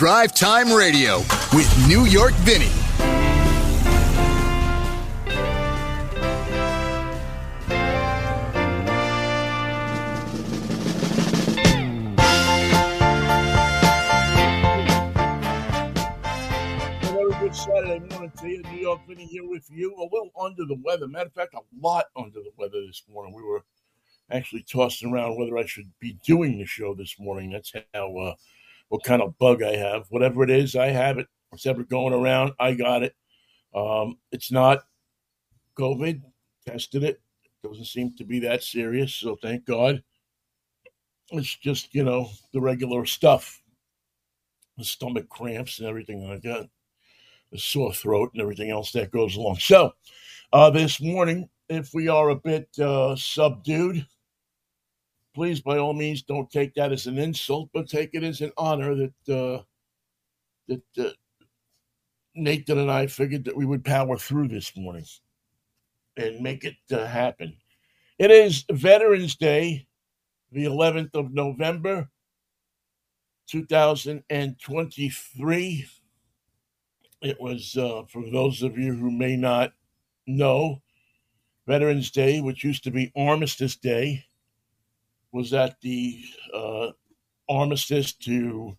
DriveTime Radio with New York Vinnie. good Saturday morning to you. New York Vinnie here with you. A little under the weather. Matter of fact, a lot under the weather this morning. We were actually tossing around whether I should be doing the show this morning. That's how uh, what kind of bug I have. Whatever it is, I have it. It's ever going around. I got it. Um, it's not COVID. Tested it. Doesn't seem to be that serious. So thank God. It's just you know the regular stuff, the stomach cramps and everything like that, the sore throat and everything else that goes along. So uh, this morning, if we are a bit uh, subdued, please, by all means, don't take that as an insult, but take it as an honor that uh, that uh, Nathan and I figured that we would power through this morning and make it uh, happen. It is Veterans Day, the 11th of November, 2023. It was, uh, for those of you who may not know, Veterans Day, which used to be Armistice Day, was that the uh, armistice to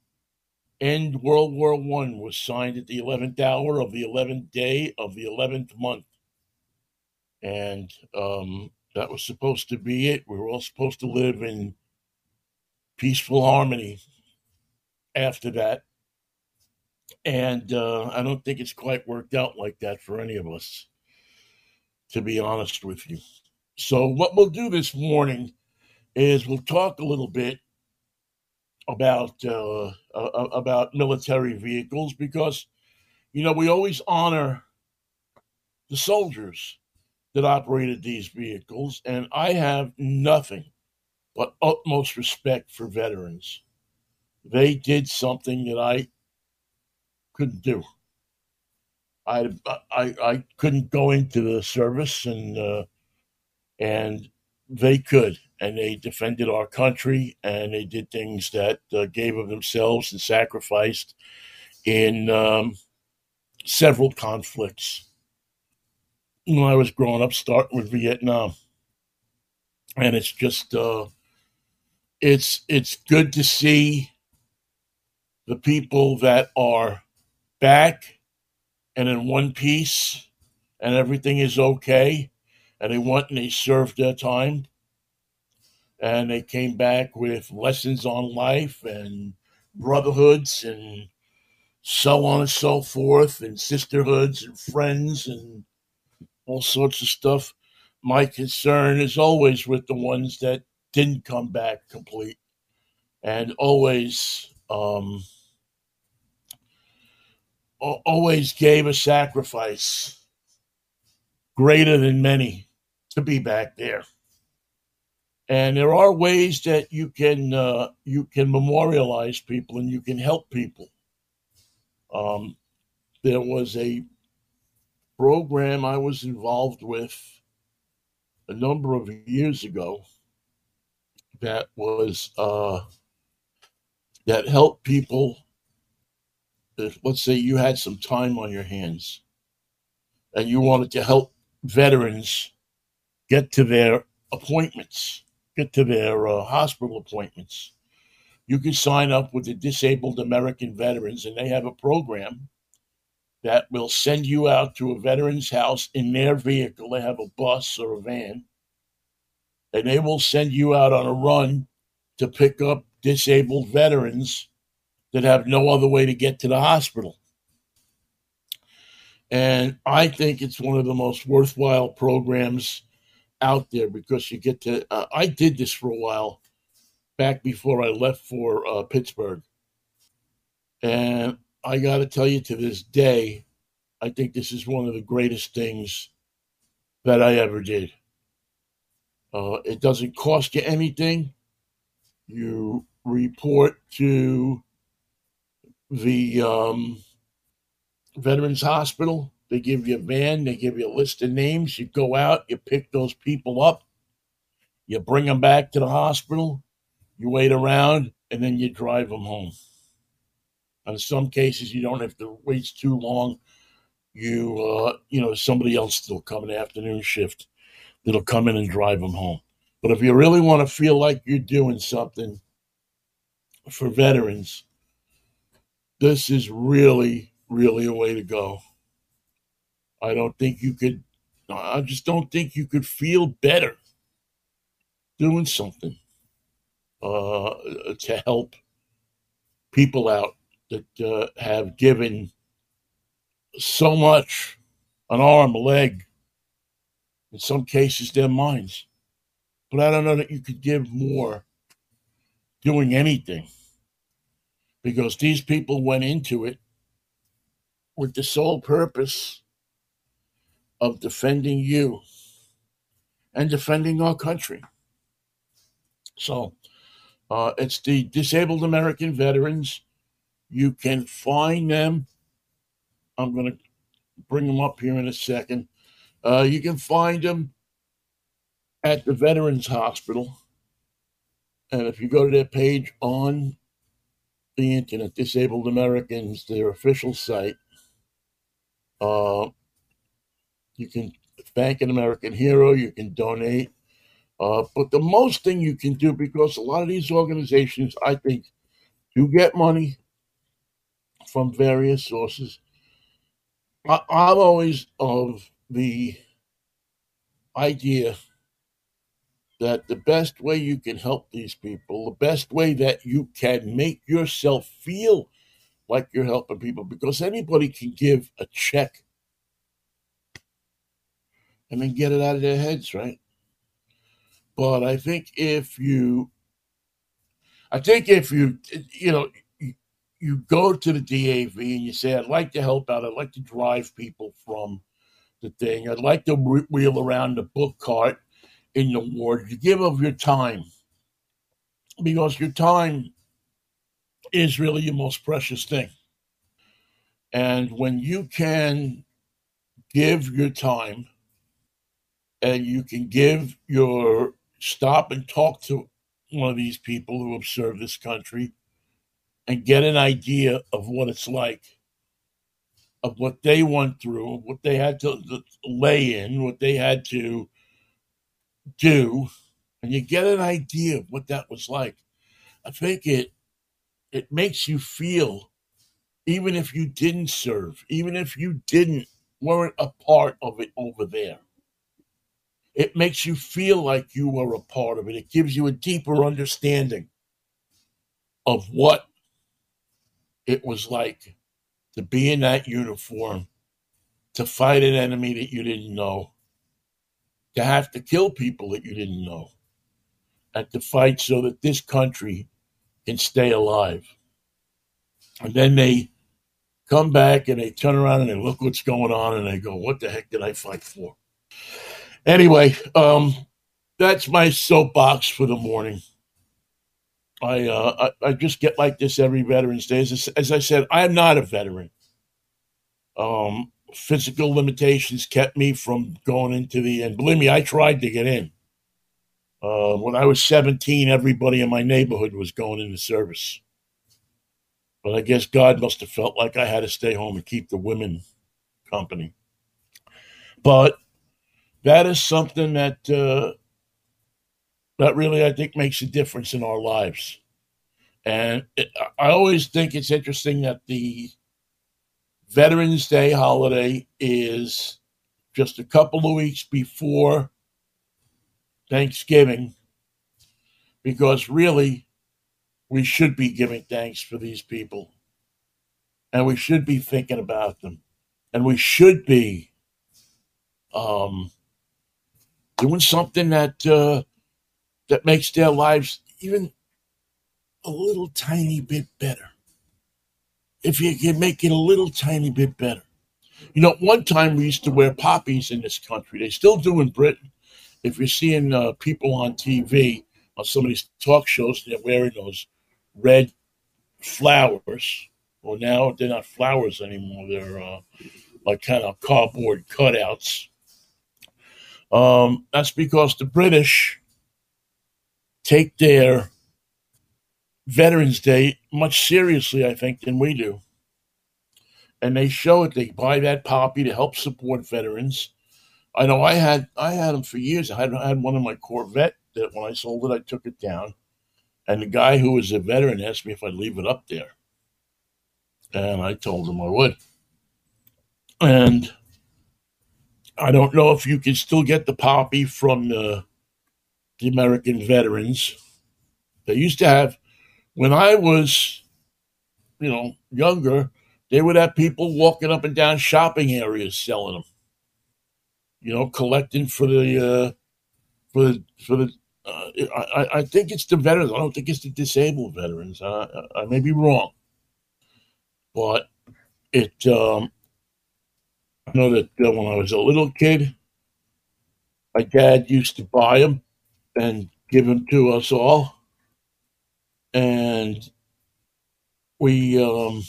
end World War One was signed at the eleventh hour of the eleventh day of the eleventh month, and um, that was supposed to be it. We were all supposed to live in peaceful harmony after that, and uh, I don't think it's quite worked out like that for any of us, to be honest with you. So, what we'll do this morning is we'll talk a little bit about uh, uh, about military vehicles because you know we always honor the soldiers that operated these vehicles, and I have nothing but utmost respect for veterans. They did something that I couldn't do. I I, I couldn't go into the service, and uh, and they could and they defended our country and they did things that uh, gave of themselves and sacrificed in um, several conflicts. When I was growing up, starting with Vietnam, and it's just uh, it's it's good to see the people that are back and in one piece, and everything is okay, and they went and they served their time and they came back with lessons on life and brotherhoods and so on and so forth, and sisterhoods and friends and all sorts of stuff. My concern is always with the ones that didn't come back complete and always um, always gave a sacrifice greater than many to be back there and there are ways that you can uh, you can memorialize people and you can help people. Um, there was a program I was involved with a number of years ago that was uh, that helped people. If, let's say you had some time on your hands and you wanted to help veterans get to their appointments get to their uh, hospital appointments. You can sign up with the Disabled American Veterans, and they have a program that will send you out to a veteran's house in their vehicle. They have a bus or a van, and they will send you out on a run to pick up disabled veterans that have no other way to get to the hospital. And I think it's one of the most worthwhile programs out there because you get to. Uh, I did this for a while back before I left for uh, Pittsburgh, and I got to tell you, to this day, I think this is one of the greatest things that I ever did. Uh, it doesn't cost you anything. You report to the um, Veterans Hospital they give you a van, they give you a list of names. You go out, you pick those people up, you bring them back to the hospital, you wait around, and then you drive them home. In some cases, you don't have to wait too long. You, uh, you know, somebody else still coming afternoon shift that'll come in and drive them home. But if you really want to feel like you're doing something for veterans, this is really, really a way to go. I don't think you could, I just don't think you could feel better doing something uh, to help people out that uh, have given so much an arm, a leg, in some cases, their minds. But I don't know that you could give more doing anything because these people went into it with the sole purpose of defending you and defending our country. So uh, it's the Disabled American Veterans. You can find them. I'm going to bring them up here in a second. Uh, you can find them at the Veterans Hospital. And if you go to their page on the internet, Disabled Americans, their official site, uh, you can thank an American hero, you can donate. Uh, but the most thing you can do, because a lot of these organizations, I think, do get money from various sources. I, I'm always of the idea that the best way you can help these people, the best way that you can make yourself feel like you're helping people, because anybody can give a check and then get it out of their heads, right? But I think if you, I think if you, you know, you, go to the DAV and you say, I'd like to help out, I'd like to drive people from the thing, I'd like to wheel around the book cart in the ward. You give of your time because your time is really your most precious thing. And when you can give your time and you can give your stop and talk to one of these people who have served this country and get an idea of what it's like, of what they went through, what they had to lay in, what they had to do, and you get an idea of what that was like, I think it it makes you feel, even if you didn't serve, even if you didn't weren't a part of it over there. It makes you feel like you were a part of it. It gives you a deeper understanding of what it was like to be in that uniform, to fight an enemy that you didn't know, to have to kill people that you didn't know and to fight so that this country can stay alive. And then they come back and they turn around and they look what's going on and they go, What the heck did I fight for? Anyway, um, that's my soapbox for the morning. I, uh, I, I just get like this every Veterans Day. As, as I said, I am not a veteran. Um, physical limitations kept me from going into the and believe me i tried to get in uh, when i was 17 everybody in my neighborhood was going into service but i guess god must have felt like i had to stay home and keep the women company but that is something that uh, that really i think makes a difference in our lives. And it, i always think it's interesting that the Veterans Day holiday is just a couple of weeks before Thanksgiving because really we should be giving thanks for these people. And we should be thinking about them. And we should be um, doing something that uh, that makes their lives even a little tiny bit better if you can make it a little tiny bit better. You know, one time we used to wear poppies in this country. They still do in Britain. If you're seeing uh, people on TV, on some of these talk shows, they're wearing those red flowers. Well, now they're not flowers anymore. They're uh, like kind of cardboard cutouts. Um, that's because the British take their Veterans Day much seriously, I think, than we do. And they show it. They buy that poppy to help support veterans. I know I had I had them for years. I had, I had one in my Corvette that when I sold it, I took it down. And the guy who was a veteran asked me if I'd leave it up there. And I told him I would. And I don't know if you can still get the poppy from the, the American veterans. They used to have, when I was, you know, younger, they would have people walking up and down shopping areas selling them. You know, collecting for the uh, for the for the. Uh, I, I think it's the veterans. I don't think it's the disabled veterans. I, I may be wrong, but it um, I know that uh, when I was a little kid, my dad used to buy them and give them to us all, and we um,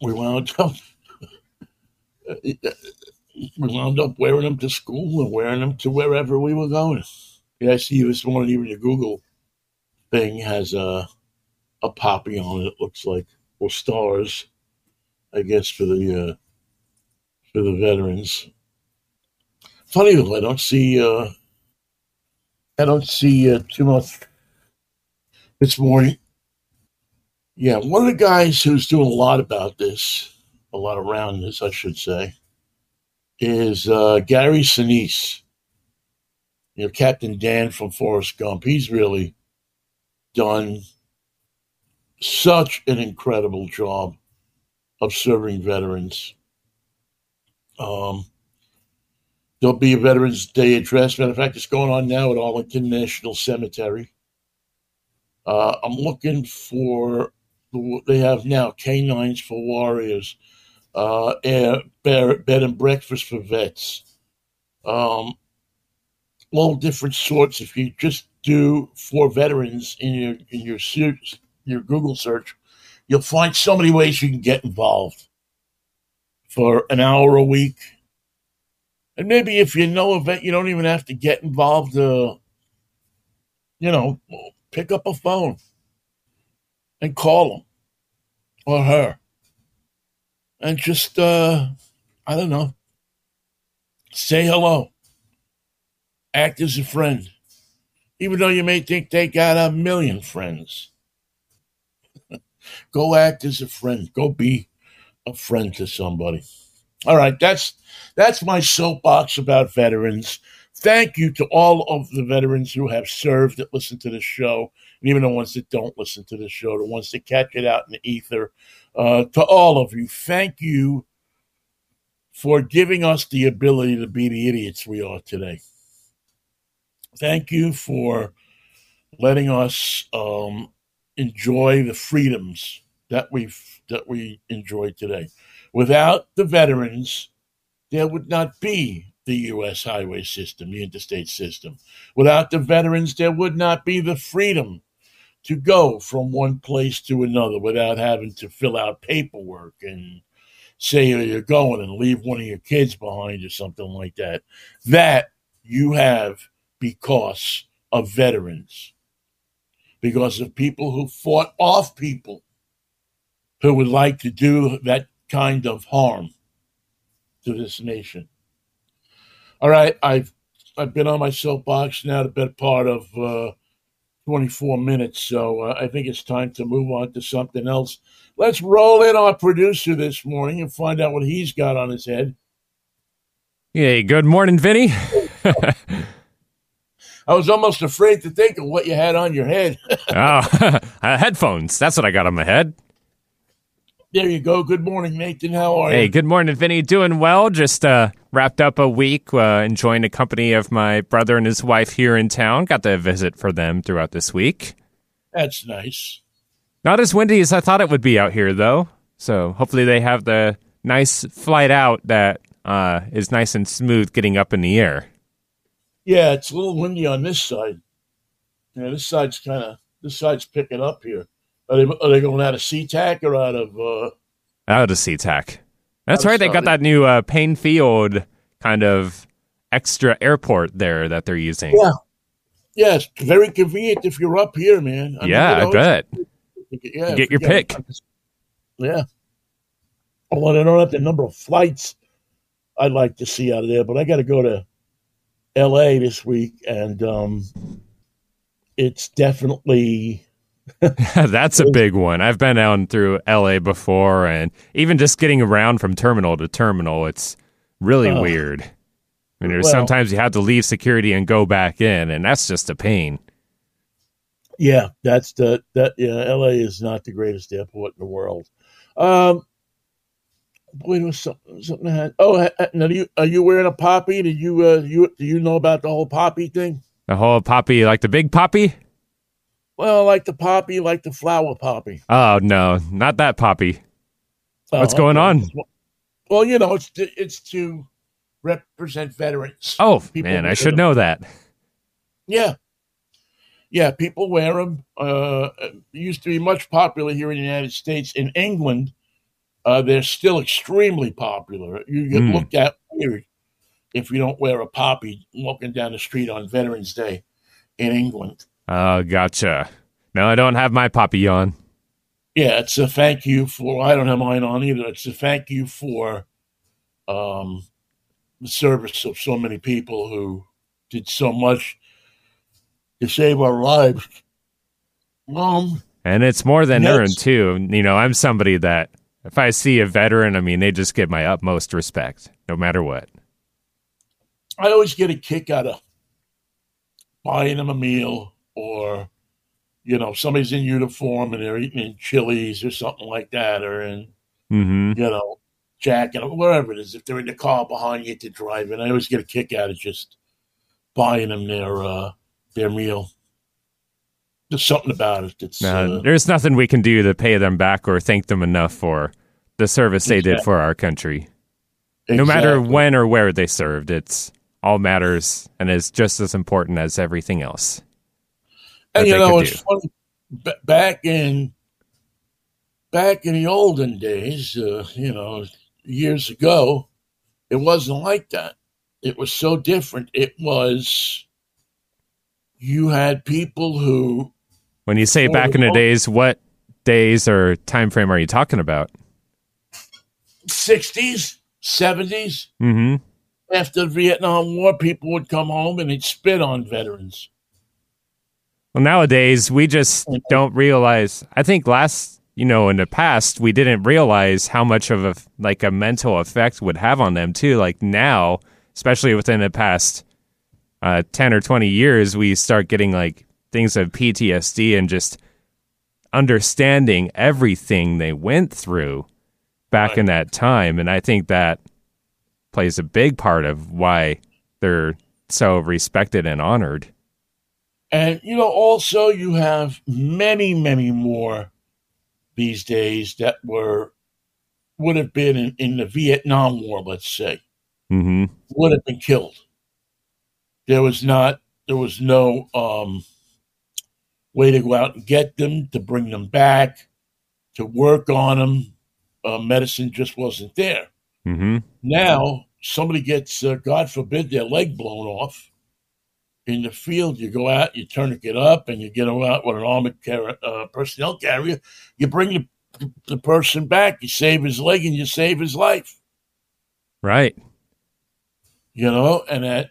we wound up we wound up wearing them to school and wearing them to wherever we were going. Yeah, I see this morning even the Google thing has a a poppy on it. It looks like or stars, I guess for the uh, for the veterans. Funny though, I don't see uh, I don't see uh, too much this morning. Yeah, one of the guys who's doing a lot about this, a lot around this, I should say, is uh, Gary Sinise. You know, Captain Dan from Forrest Gump. He's really done such an incredible job of serving veterans. Um, there'll be a Veterans Day address. Matter of fact, it's going on now at Arlington National Cemetery. Uh, I'm looking for they have now canines for warriors, uh, air, bed, bed and breakfast for vets, um, all different sorts. If you just do for veterans in your in your your Google search, you'll find so many ways you can get involved for an hour a week. And maybe if you know a vet, you don't even have to get involved. Uh, you know, pick up a phone and call him or her and just, uh, I don't know, say hello, act as a friend, even though you may think they got a million friends. Go act as a friend. Go be a friend to somebody. All right, that's that's my soapbox about veterans. Thank you to all of the veterans who have served that listen to the show, and even the ones that don't listen to the show, the ones that catch it out in the ether. Uh, to all of you, thank you for giving us the ability to be the idiots we are today. Thank you for letting us um, enjoy the freedoms that we that we enjoy today. Without the veterans, there would not be the U.S. highway system, the interstate system. Without the veterans, there would not be the freedom to go from one place to another without having to fill out paperwork and say you're going and leave one of your kids behind or something like that. That you have because of veterans, because of people who fought off people who would like to do that kind of harm to this nation. All right, I've I've been on my soapbox now the better part of uh, 24 minutes, so uh, I think it's time to move on to something else. Let's roll in our producer this morning and find out what he's got on his head. Hey, good morning, Vinnie. I was almost afraid to think of what you had on your head. oh, uh, headphones. That's what I got on my head. There you go. Good morning, Nathan. How are you? Hey, good morning, Vinnie. Doing well. Just uh, wrapped up a week uh, enjoying the company of my brother and his wife here in town. Got to visit for them throughout this week. That's nice. Not as windy as I thought it would be out here, though. So hopefully they have the nice flight out that uh, is nice and smooth getting up in the air. Yeah, it's a little windy on this side. Yeah, this side's kind of this side's picking up here. Are they, are they going out of SeaTac or out of? Uh, out of SeaTac. That's right. They got that new uh, Paine Field kind of extra airport there that they're using. Yeah, Yes, very convenient if you're up here, man. I yeah, mean, you know, I bet. Yeah, get your pick. Yeah. Although I don't have the number of flights I'd like to see out of there, but I got to go to L.A. this week, and um, it's definitely. That's a big one. I've been down through LA before, and even just getting around from terminal to terminal, it's really uh, weird. I mean, there's well, sometimes you have to leave security and go back in, and that's just a pain. Yeah, that's the that. Yeah, LA is not the greatest airport in the world. Um, boy, there was something, something I had. Oh, now you are you wearing a poppy? Did you uh you do you know about the whole poppy thing? The whole poppy, like the big poppy. Well, like the poppy, like the flower poppy. Oh no, not that poppy. Oh, What's going on? Well, you know, it's to, it's to represent veterans. Oh people man, I should them. know that. Yeah, yeah, people wear them. Uh, used to be much popular here in the United States. In England, uh, they're still extremely popular. You get mm. looked at weird if you don't wear a poppy walking down the street on Veterans Day in England. Oh, gotcha. No, I don't have my poppy on. Yeah, it's a thank you for. I don't have mine on either. It's a thank you for um, the service of so many people who did so much to save our lives. Um, and it's more than earned too. You know, I'm somebody that if I see a veteran, I mean, they just get my utmost respect, no matter what. I always get a kick out of buying them a meal or you know, somebody's in uniform and they're eating in Chili's or something like that, or in, mm-hmm. you know, jacket or wherever it is. If they're in the car behind you to drive and I always get a kick out of just buying them their uh, their meal. There's something about it that's. No, uh, there's nothing we can do to pay them back or thank them enough for the service they exactly. did for our country. Exactly. No matter when or where they served, it's all matters and is just as important as everything else. And you know, it's do. funny. B- back in back in the olden days, uh, you know, years ago, it wasn't like that. It was so different. It was you had people who. When you say back in the days, what days or time frame are you talking about? 60s, 70s. Mm-hmm. After the Vietnam War, people would come home and they'd spit on veterans. Well, nowadays we just don't realize. I think last, you know, in the past we didn't realize how much of a like a mental effect would have on them too. Like now, especially within the past uh, ten or twenty years, we start getting like things of PTSD and just understanding everything they went through back right. in that time. And I think that plays a big part of why they're so respected and honored. And, you know, also you have many, many more these days that were, would have been in, in the Vietnam War, let's say, mm-hmm. would have been killed. There was not, there was no um, way to go out and get them, to bring them back, to work on them. Uh, medicine just wasn't there. Mm-hmm. Now, somebody gets, uh, God forbid, their leg blown off in the field. You go out, you tourniquet up, and you get them out with an armored car- uh, personnel carrier. You bring the, the person back. You save his leg, and you save his life. Right. You know, and that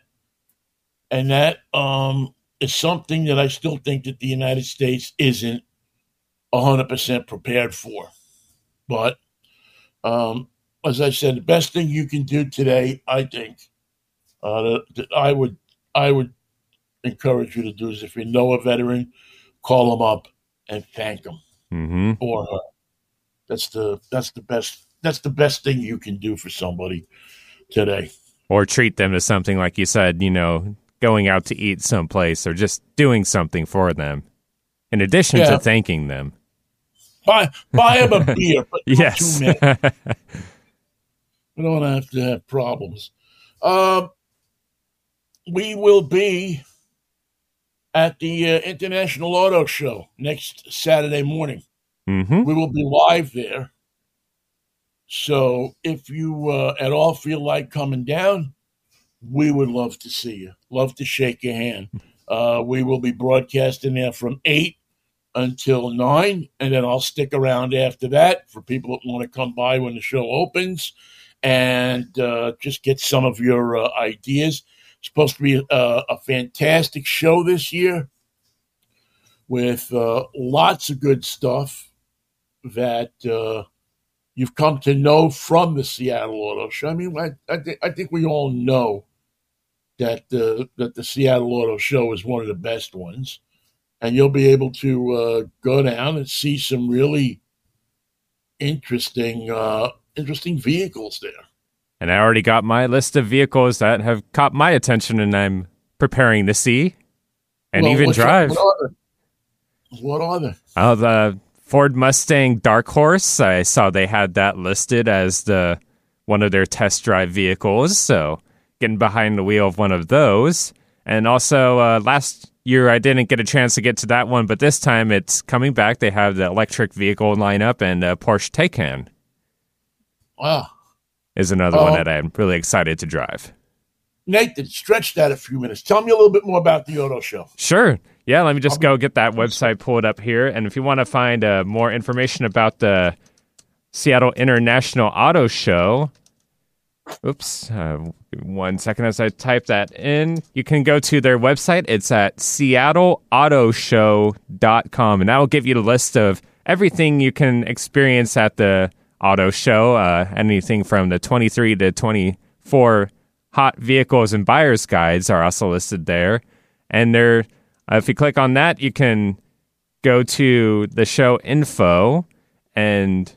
and that um, is something that I still think that the United States isn't hundred percent prepared for. But um, as I said, the best thing you can do today, I think, uh, that, that I would I would encourage you to do is if you know a veteran, call them up and thank them mm-hmm. or her. That's the that's the best that's the best thing you can do for somebody today. Or treat them to something like you said, you know, going out to eat someplace or just doing something for them, in addition yeah. to thanking them. Buy buy them a beer, but yes. we don't have to have problems. Um, we will be at the uh, International Auto Show next Saturday morning. Mm-hmm. We will be live there. So if you uh, at all feel like coming down, we would love to see you. Love to shake your hand. Uh, we will be broadcasting there from 8 until 9, and then I'll stick around after that for people that want to come by when the show opens and uh, just get some of your uh, ideas. Supposed to be a, a, fantastic show this year with uh, lots of good stuff that uh, you've come to know from the Seattle Auto Show. I mean, I, I, th- I think we all know that uh, that the Seattle Auto Show is one of the best ones, and you'll be able to uh, go down and see some really interesting uh, interesting vehicles there. And I already got my list of vehicles that have caught my attention, and I'm preparing to see and well, even drive. What are, they? Oh, the Ford Mustang Dark Horse. I saw they had that listed as the one of their test drive vehicles. So getting behind the wheel of one of those. And also, uh, last year I didn't get a chance to get to that one, but this time it's coming back. They have the electric vehicle lineup and uh, Porsche Taycan. Wow. Is another uh, one that I'm really excited to drive. Nathan, stretch that a few minutes. Tell me a little bit more about the auto show. Sure. Yeah, let me just go get that website pulled up here. And if you want to find uh, more information about the Seattle International Auto Show, Oops. Uh, one second as I type that in. You can go to their website. It's at seattleautoshow.com, and that will give you the list of everything you can experience at the auto show. Uh, anything from the 23 to 24 hot vehicles and buyer's guides are also listed there. And there, uh, if you click on that, you can go to the show info and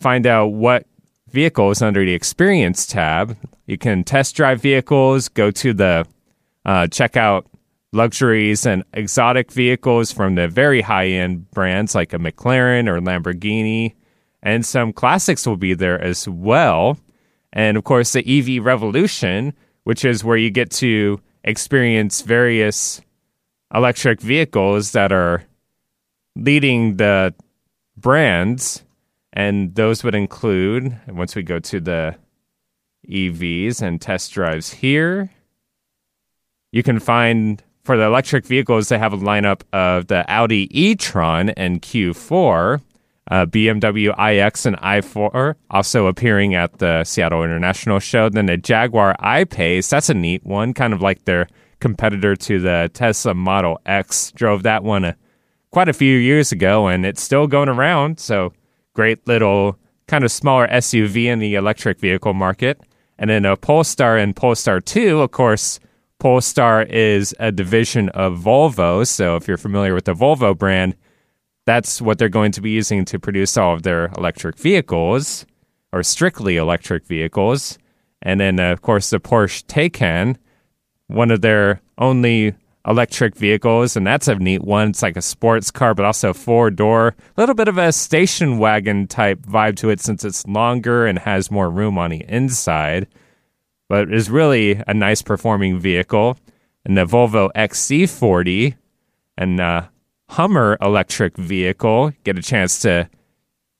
find out what vehicles under the Experience tab. You can test drive vehicles, go to the uh, check out luxuries and exotic vehicles from the very high end brands like a McLaren or Lamborghini. And some classics will be there as well. And of course, the EV Revolution, which is where you get to experience various electric vehicles that are leading the brands and those would include, once we go to the EVs and test drives here, you can find for the electric vehicles, they have a lineup of the Audi e Tron and Q4, uh, BMW iX and i4 also appearing at the Seattle International Show. Then the Jaguar I Pace, that's a neat one, kind of like their competitor to the Tesla Model X. Drove that one a, uh, quite a few years ago, and it's still going around. So great little kind of smaller SUV in the electric vehicle market. And then a Polestar and Polestar 2, of course, Polestar is a division of Volvo. So if you're familiar with the Volvo brand, that's what they're going to be using to produce all of their electric vehicles or strictly electric vehicles. And then, uh, of course, the Porsche Taycan, one of their only electric vehicles, and that's a neat one. It's like a sports car, but also four door, a little bit of a station wagon type vibe to it since it's longer and has more room on the inside. But is really a nice performing vehicle. And the Volvo XC40 and uh, Hummer electric vehicle. Get a chance to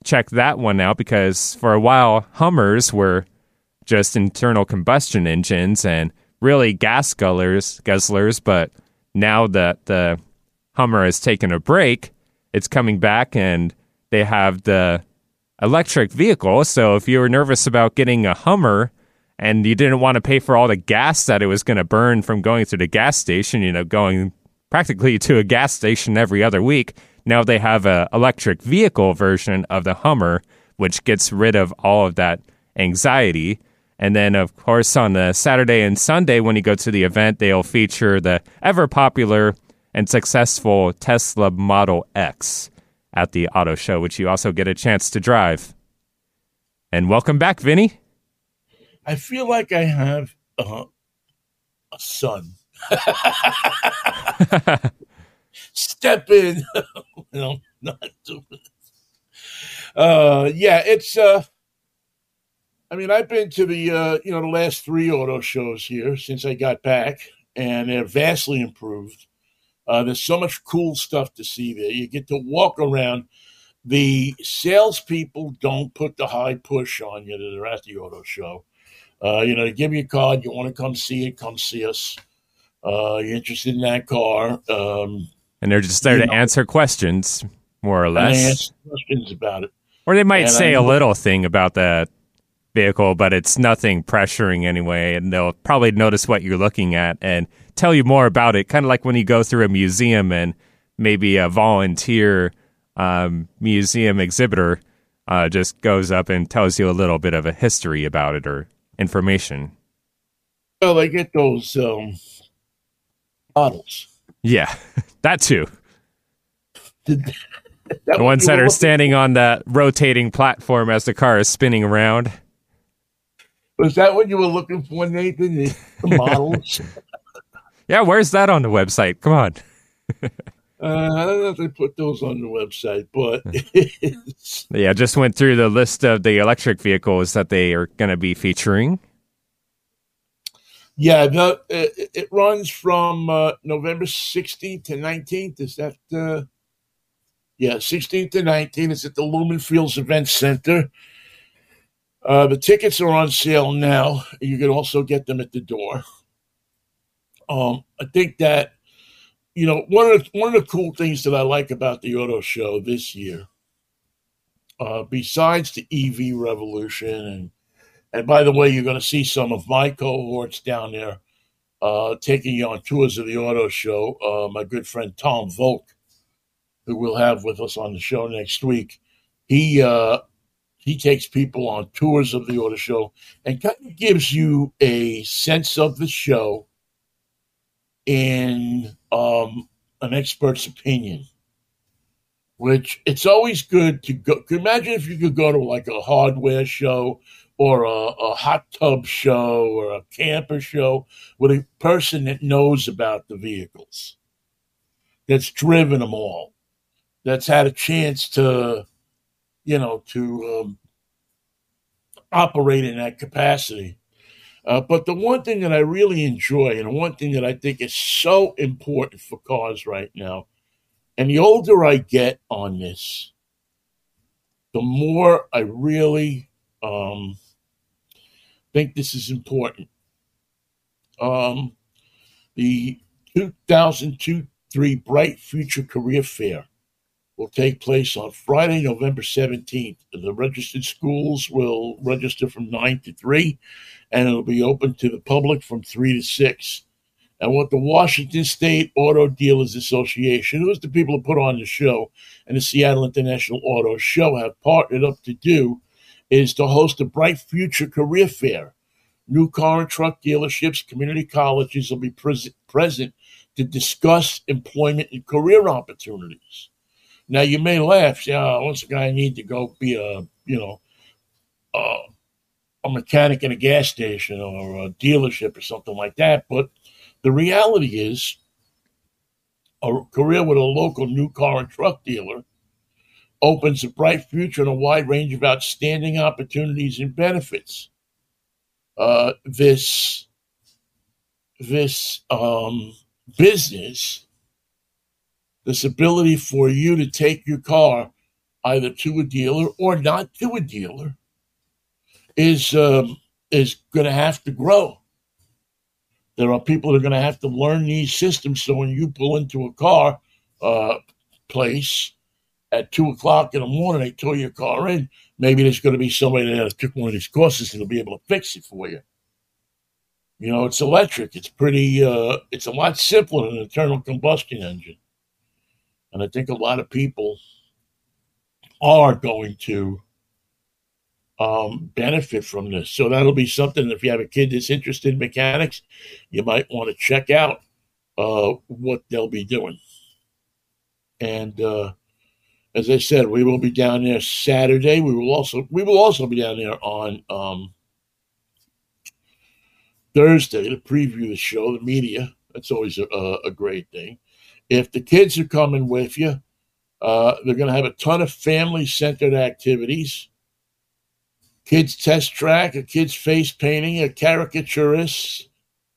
check that one out because for a while Hummers were just internal combustion engines and really gas guzzlers, guzzlers, but now that the Hummer has taken a break, it's coming back and they have the electric vehicle. So if you were nervous about getting a Hummer and you didn't want to pay for all the gas that it was going to burn from going to the gas station, you know, going practically to a gas station every other week, now they have a electric vehicle version of the Hummer, which gets rid of all of that anxiety. And then, of course, on the Saturday and Sunday, when you go to the event, they'll feature the ever popular and successful Tesla Model X at the auto show, which you also get a chance to drive. And welcome back, Vinnie. I feel like I have uh, a son. Step in. no, not doing Uh, yeah, it's uh, I mean, I've been to the uh, you know the last three auto shows here since I got back, and they're vastly improved. Uh, there's so much cool stuff to see there. You get to walk around. The salespeople don't put the high push on you that they're at the auto show. Uh, you know, they give you a card. You want to come see it, come see us. Uh, you're interested in that car. Um, and they're just there to know. answer questions, more or less. questions about it. Or they might And say I- a little thing about that vehicle, but it's nothing pressuring anyway. And they'll probably notice what you're looking at and tell you more about it. Kind of like when you go through a museum and maybe a volunteer um, museum exhibitor uh, just goes up and tells you a little bit of a history about it or information. Well, they get those um, models. Yeah, that too. Did- The ones that are standing on that rotating platform as the car is spinning around. Was that what you were looking for, Nathan? The, the models? Yeah, where's that on the website? Come on. uh, I don't know if they put those on the website, but Yeah, just went through the list of the electric vehicles that they are going to be featuring. Yeah, the, it, it runs from uh, November 16th to 19th. Is that, uh, yeah, 16th to 19th. It's at the Lumen Fields Event Center. Uh, the tickets are on sale now. You can also get them at the door. Um, I think that you know one of the, one of the cool things that I like about the auto show this year, uh, besides the EV revolution and and by the way, you're going to see some of my cohorts down there uh, taking you on tours of the auto show. Uh, my good friend Tom Voelk, who we'll have with us on the show next week, he uh, he takes people on tours of the auto show and kind of gives you a sense of the show in um, an expert's opinion. Which it's always good to go. Imagine if you could go to like a hardware show or a, a hot tub show or a camper show with a person that knows about the vehicles, that's driven them all, that's had a chance to, you know, to um, operate in that capacity. Uh, but the one thing that I really enjoy, and the one thing that I think is so important for cars right now, and the older I get on this, the more I really um, think this is important. Um, the 2002 3 Bright Future Career Fair will take place on Friday, November 17th. The registered schools will register from 9 to 3, and it'll be open to the public from 3 to 6. And what the Washington State Auto Dealers Association, who's the people who put on the show, and the Seattle International Auto Show have partnered up to do is to host a Bright Future Career Fair. New car and truck dealerships, community colleges will be pres- present to discuss employment and career opportunities. Now you may laugh, say, "Oh, what's a guy need to go be a you know uh, a mechanic in a gas station or a dealership or something like that?" But the reality is, a career with a local new car and truck dealer opens a bright future and a wide range of outstanding opportunities and benefits. Uh, this this um, business, this ability for you to take your car either to a dealer or not to a dealer, is um, is going to have to grow. There are people that are going to have to learn these systems. So when you pull into a car uh, place at two o'clock in the morning, they tow your car in. Maybe there's going to be somebody that took one of these courses that'll be able to fix it for you. You know, it's electric. It's pretty. Uh, it's a lot simpler than an internal combustion engine, and I think a lot of people are going to um, benefit from this. So that'll be something. If you have a kid that's interested in mechanics, you might want to check out uh, what they'll be doing. And uh, as I said, we will be down there Saturday. We will also we will also be down there on um, Thursday to preview the show, the media. That's always a, a great thing. If the kids are coming with you, uh, they're going to have a ton of family centered activities. Kids test track, a kids face painting, a caricaturist.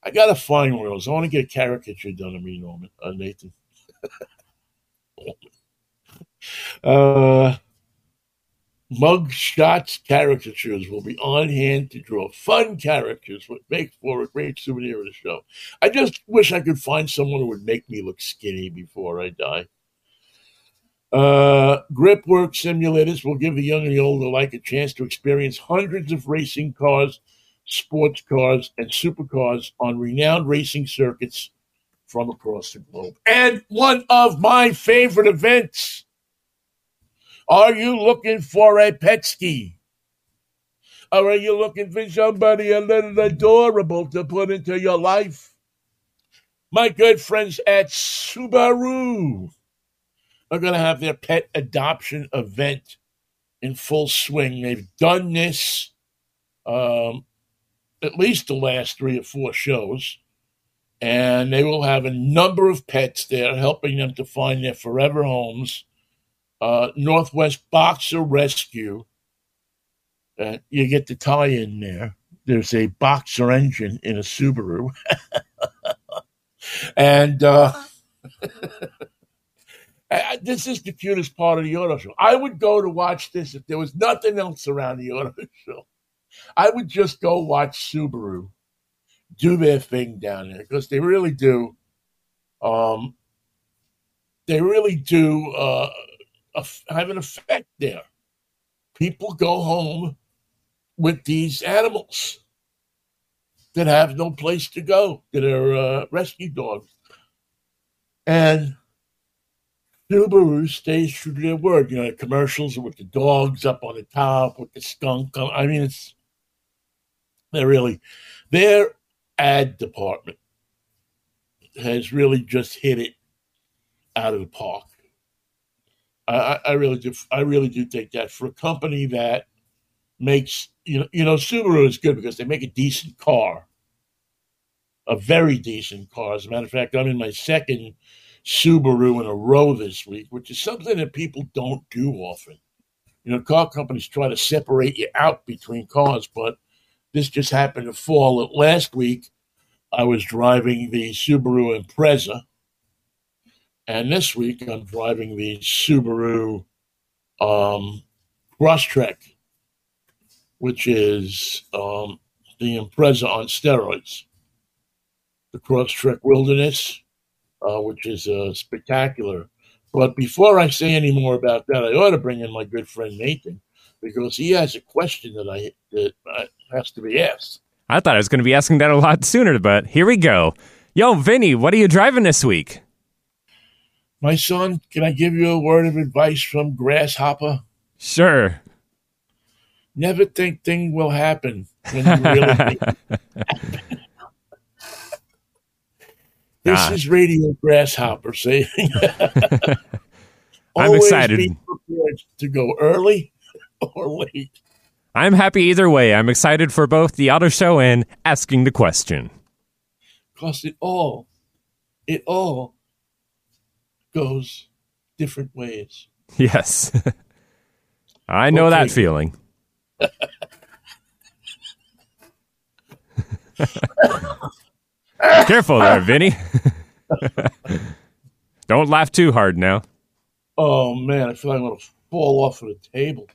I got to find one. I want to get a caricature done of me, Norman, uh, Nathan. uh, Mug Shots caricatures will be on hand to draw fun characters, what make for a great souvenir of the show. I just wish I could find someone who would make me look skinny before I die. Uh, grip work simulators will give the young and the old alike a chance to experience hundreds of racing cars, sports cars, and supercars on renowned racing circuits from across the globe. And one of my favorite events are you looking for a pet ski? Or are you looking for somebody a little adorable to put into your life? My good friends at Subaru are going to have their pet adoption event in full swing. They've done this um, at least the last three or four shows, and they will have a number of pets there helping them to find their forever homes uh, Northwest Boxer Rescue. Uh, you get the tie in there. There's a boxer engine in a Subaru. and uh, this is the cutest part of the auto show. I would go to watch this if there was nothing else around the auto show. I would just go watch Subaru do their thing down there because they really do. Um, they really do uh, have an effect there. People go home with these animals that have no place to go, that are uh, rescue dogs. And Subaru stays true to their word. You know, the commercials with the dogs up on the top, with the skunk. I mean, it's, they're really, their ad department has really just hit it out of the park. I, I really do. I really do think that for a company that makes you know, you know, Subaru is good because they make a decent car, a very decent car. As a matter of fact, I'm in my second Subaru in a row this week, which is something that people don't do often. You know, car companies try to separate you out between cars, but this just happened to fall. Last week, I was driving the Subaru Impreza and this week I'm driving the Subaru um, Crosstrek, which is um, the Impreza on steroids. The Crosstrek Wilderness, uh, which is uh, spectacular. But before I say any more about that, I ought to bring in my good friend Nathan because he has a question that I that has to be asked. I thought I was going to be asking that a lot sooner, but here we go. Yo, Vinnie, what are you driving this week? My son, can I give you a word of advice from Grasshopper? Sure. Never think thing will happen when you really think This ah. is Radio Grasshopper saying I'm excited. Be prepared to go early or late. I'm happy either way. I'm excited for both the auto show and asking the question. Because it all, it all goes different ways. Yes. I know that feeling. Careful there, Vinnie. Don't laugh too hard now. Oh man, I feel like I'm gonna fall off of the table.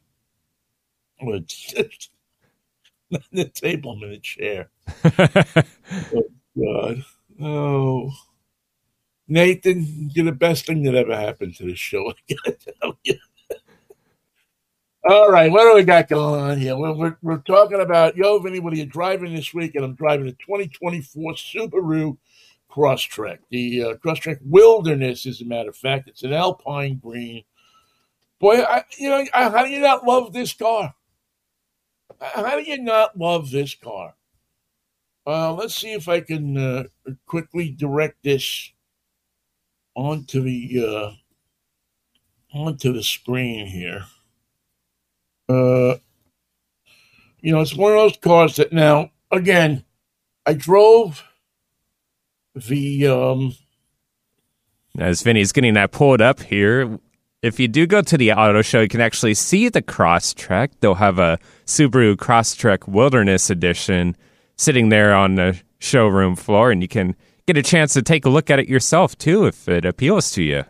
The table, I'm in a chair. oh God. Oh. Nathan, you're the best thing that ever happened to this show. I tell you. All right, what do we got going on here? We're, we're, we're talking about, yo, Vinnie, what are you driving this week? And I'm driving a 2024 Subaru Crosstrek. The uh, Crosstrek Wilderness, as a matter of fact. It's an Alpine green. Boy, I, you know, I, how do you not love this car? How do you not love this car? Uh, let's see if I can uh, quickly direct this onto the uh, onto the screen here. Uh, you know, it's one of those cars that now again, I drove the um. As Vinnie's getting that pulled up here, if you do go to the auto show, you can actually see the Crosstrek. They'll have a Subaru Crosstrek Wilderness Edition sitting there on the showroom floor, and you can get a chance to take a look at it yourself too if it appeals to you.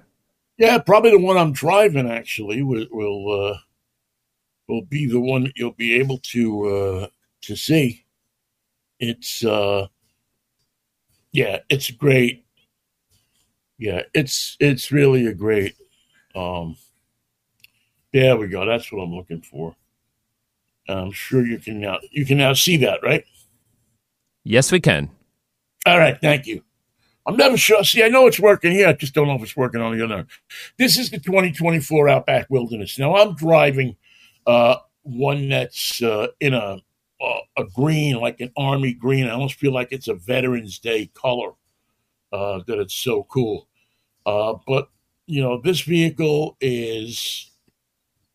Yeah, probably the one I'm driving actually will will uh, will be the one that you'll be able to uh, to see. It's uh, yeah, it's great. Yeah, it's it's really a great. Um, there we go. That's what I'm looking for. I'm sure you can now you can now see that, right? Yes, we can. All right, thank you. I'm never sure. See, I know it's working here. I just don't know if it's working on the other. This is the 2024 Outback Wilderness. Now I'm driving uh, one that's uh, in a uh, a green, like an army green. I almost feel like it's a Veterans Day color. Uh, that it's so cool. Uh, but you know, this vehicle is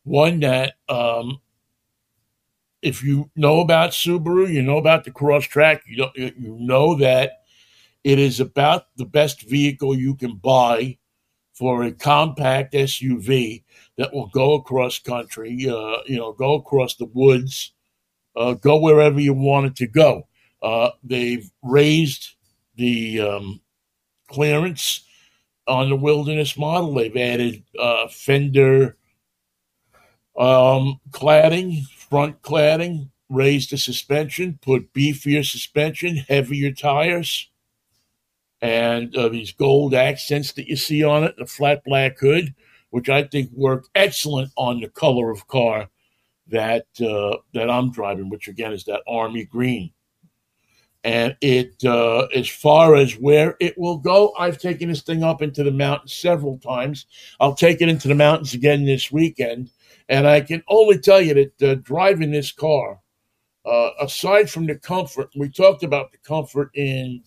one that um, if you know about Subaru, you know about the Crosstrek, you know, you know that it is about the best vehicle you can buy for a compact SUV that will go across country, uh, you know, go across the woods, uh, go wherever you want it to go. Uh, they've raised the um, clearance on the wilderness model. They've added uh, fender um, cladding, front cladding, raised the suspension, put beefier suspension, heavier tires and uh, these gold accents that you see on it, the flat black hood, which I think work excellent on the color of car that uh, that I'm driving, which again is that army green. And it, uh, as far as where it will go, I've taken this thing up into the mountains several times. I'll take it into the mountains again this weekend, and I can only tell you that uh, driving this car, uh, aside from the comfort, we talked about the comfort in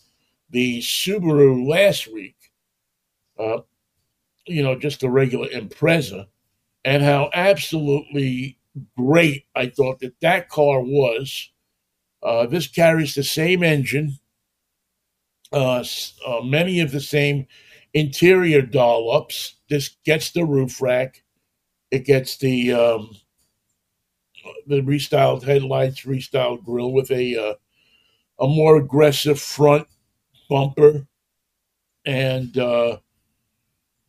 the Subaru last week, uh, you know, just a regular Impreza, and how absolutely great I thought that that car was. Uh, this carries the same engine, uh, uh, many of the same interior doll ups. This gets the roof rack, it gets the um, the restyled headlights, restyled grill with a uh, a more aggressive front bumper and uh,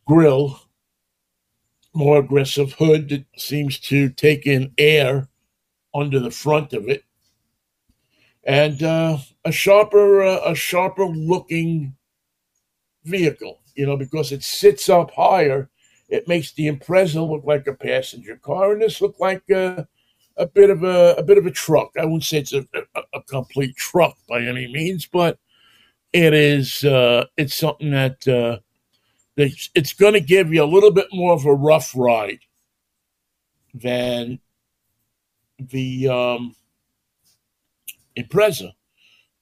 grill, more aggressive hood that seems to take in air under the front of it, and uh, a sharper, uh, a sharper looking vehicle. You know, because it sits up higher, it makes the Impreza look like a passenger car, and this look like a, a bit of a, a bit of a truck. I wouldn't say it's a, a, a complete truck by any means, but it is uh, it's something that uh, it's, it's going to give you a little bit more of a rough ride than the um, Impreza,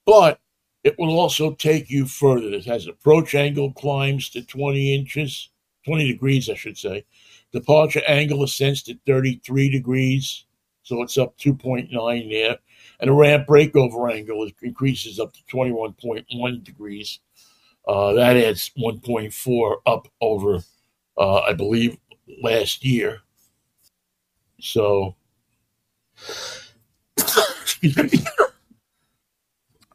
but it will also take you further. It has approach angle climbs to 20 inches, 20 degrees, I should say. Departure angle ascends to 33 degrees, so it's up 2.9 there and the ramp breakover angle increases up to 21.1 degrees. Uh, that adds 1.4 up over, uh, I believe, last year. So,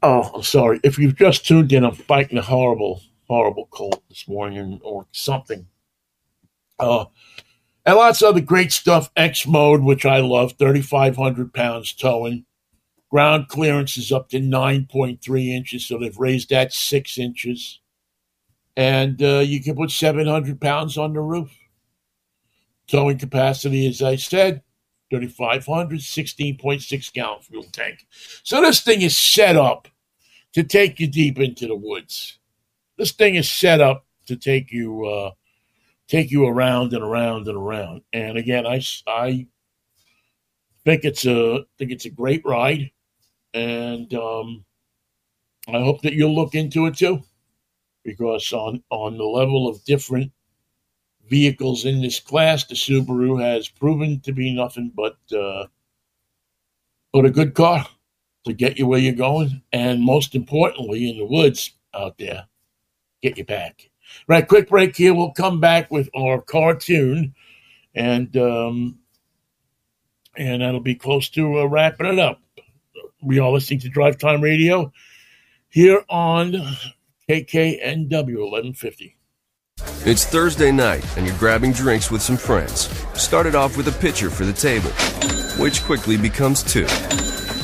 oh, I'm sorry. If you've just tuned in, I'm fighting a horrible, horrible cold this morning or something. Uh, and lots of other great stuff. X mode, which I love, 3,500 pounds towing. Ground clearance is up to 9.3 inches, so they've raised that six inches. And uh, you can put 700 pounds on the roof. Towing capacity, as I said, 3,500, 16.6 gallon fuel tank. So this thing is set up to take you deep into the woods. This thing is set up to take you uh, take you around and around and around. And again, I, I think it's a think it's a great ride and um, I hope that you'll look into it too, because on on the level of different vehicles in this class, the Subaru has proven to be nothing but uh, but a good car to get you where you're going, and most importantly, in the woods out there, get you back. Right, quick break here. We'll come back with our CarTune, and um, and that'll be close to uh, wrapping it up. We are listening to DriveTime Radio here on KKNW 1150. It's Thursday night, and you're grabbing drinks with some friends. Started off with a pitcher for the table. which quickly becomes two.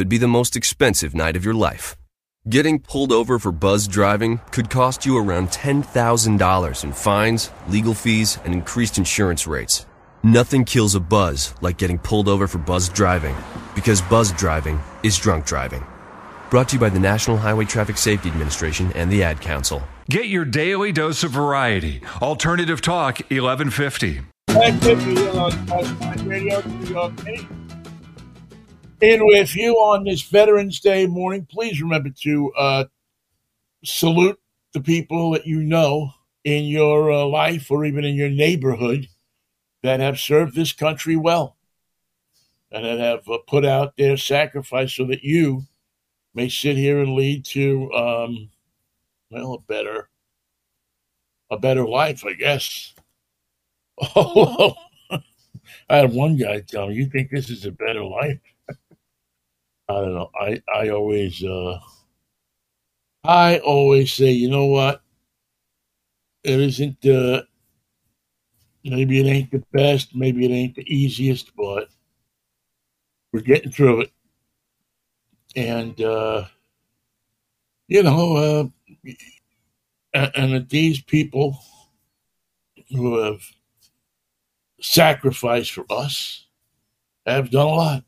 could be the most expensive night of your life. Getting pulled over for buzz driving could cost you around $10,000 in fines, legal fees, and increased insurance rates. Nothing kills a buzz like getting pulled over for buzz driving, because buzz driving is drunk driving. Brought to you by the National Highway Traffic Safety Administration and the Ad Council. Get your daily dose of variety. Alternative Talk 1150. And with you on this Veterans Day morning, please remember to uh, salute the people that you know in your uh, life or even in your neighborhood that have served this country well and that have uh, put out their sacrifice so that you may sit here and lead to, um, well, a better, a better life, I guess. Oh, I had one guy tell me, "You think this is a better life?" I don't know. I I always uh, I always say, you know what? It isn't. Uh, maybe it ain't the best. Maybe it ain't the easiest, but we're getting through it. And uh, you know, uh, and, these people who have sacrificed for us have done a lot.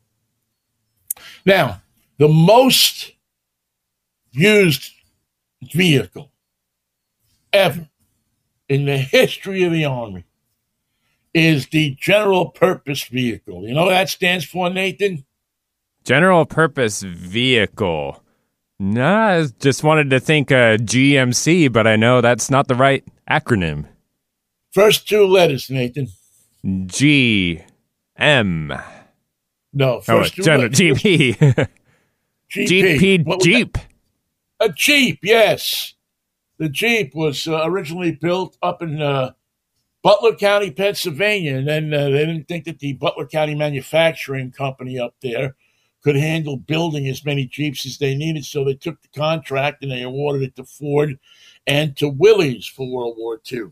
Now, the most used vehicle ever in the history of the Army is the general purpose vehicle. You know what that stands for, Nathan? General purpose vehicle. Nah, I just wanted to think uh, GMC, but I know that's not the right acronym. First two letters, Nathan. G M. No, Oh, first two Gen- letters. GP. GP. GP Jeep. that? A Jeep, yes. The Jeep was uh, originally built up in uh, Butler County, Pennsylvania, and then uh, they didn't think that the Butler County Manufacturing Company up there could handle building as many Jeeps as they needed, so they took the contract and they awarded it to Ford and to Willys for World War II.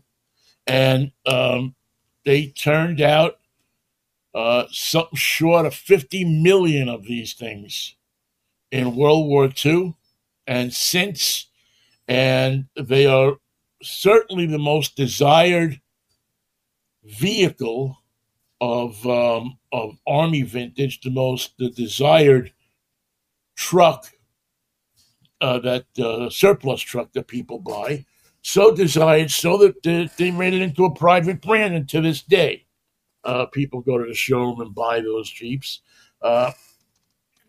And um, they turned out uh, something short of 50 million of these things in World War II and since, and they are certainly the most desired vehicle of um, of Army vintage, the most the desired truck uh, that uh, surplus truck that people buy. So desired, so that they, they made it into a private brand, and to this day, uh, people go to the showroom and buy those Jeeps. Uh,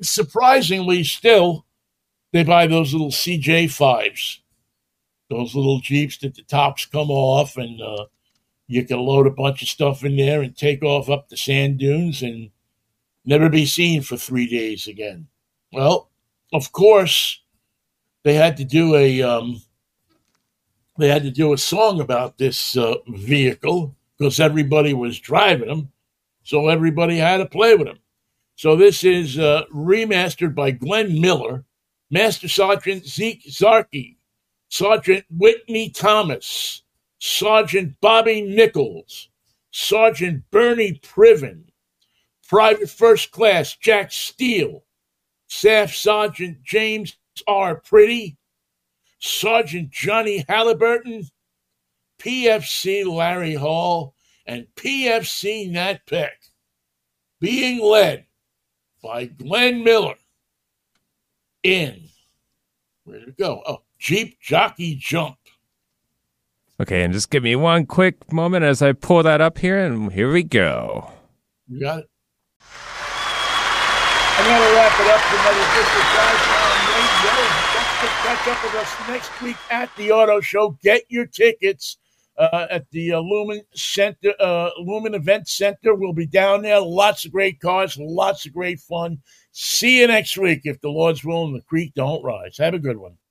surprisingly, still, they buy those little CJ5s, those little Jeeps that the tops come off and uh, you can load a bunch of stuff in there and take off up the sand dunes and never be seen for three days again. Well, of course, they had to do a um, they had to do a song about this uh, vehicle because everybody was driving them, so everybody had to play with them. So this is uh, remastered by Glenn Miller, Master Sergeant Zeke Zarchy, Sergeant Whitney Thomas, Sergeant Bobby Nichols, Sergeant Bernie Privin, Private First Class Jack Steele, Staff Sergeant James R. Priddy, Sergeant Johnny Halliburton, PFC Larry Hall, and PFC Nat Peck, being led by Glenn Miller in, where did it go? Oh, Jeep Jockey Jump. Okay, and just give me one quick moment as I pull that up here, and here we go. You got it? I'm going to wrap it up for another District on Radio. Don't catch up with us next week at the Auto Show. Get your tickets uh, at the uh, Lumen Center, uh, Lumen Event Center. We'll be down there. Lots of great cars, lots of great fun. See you next week if the Lord's willing. The creek don't rise. Have a good one.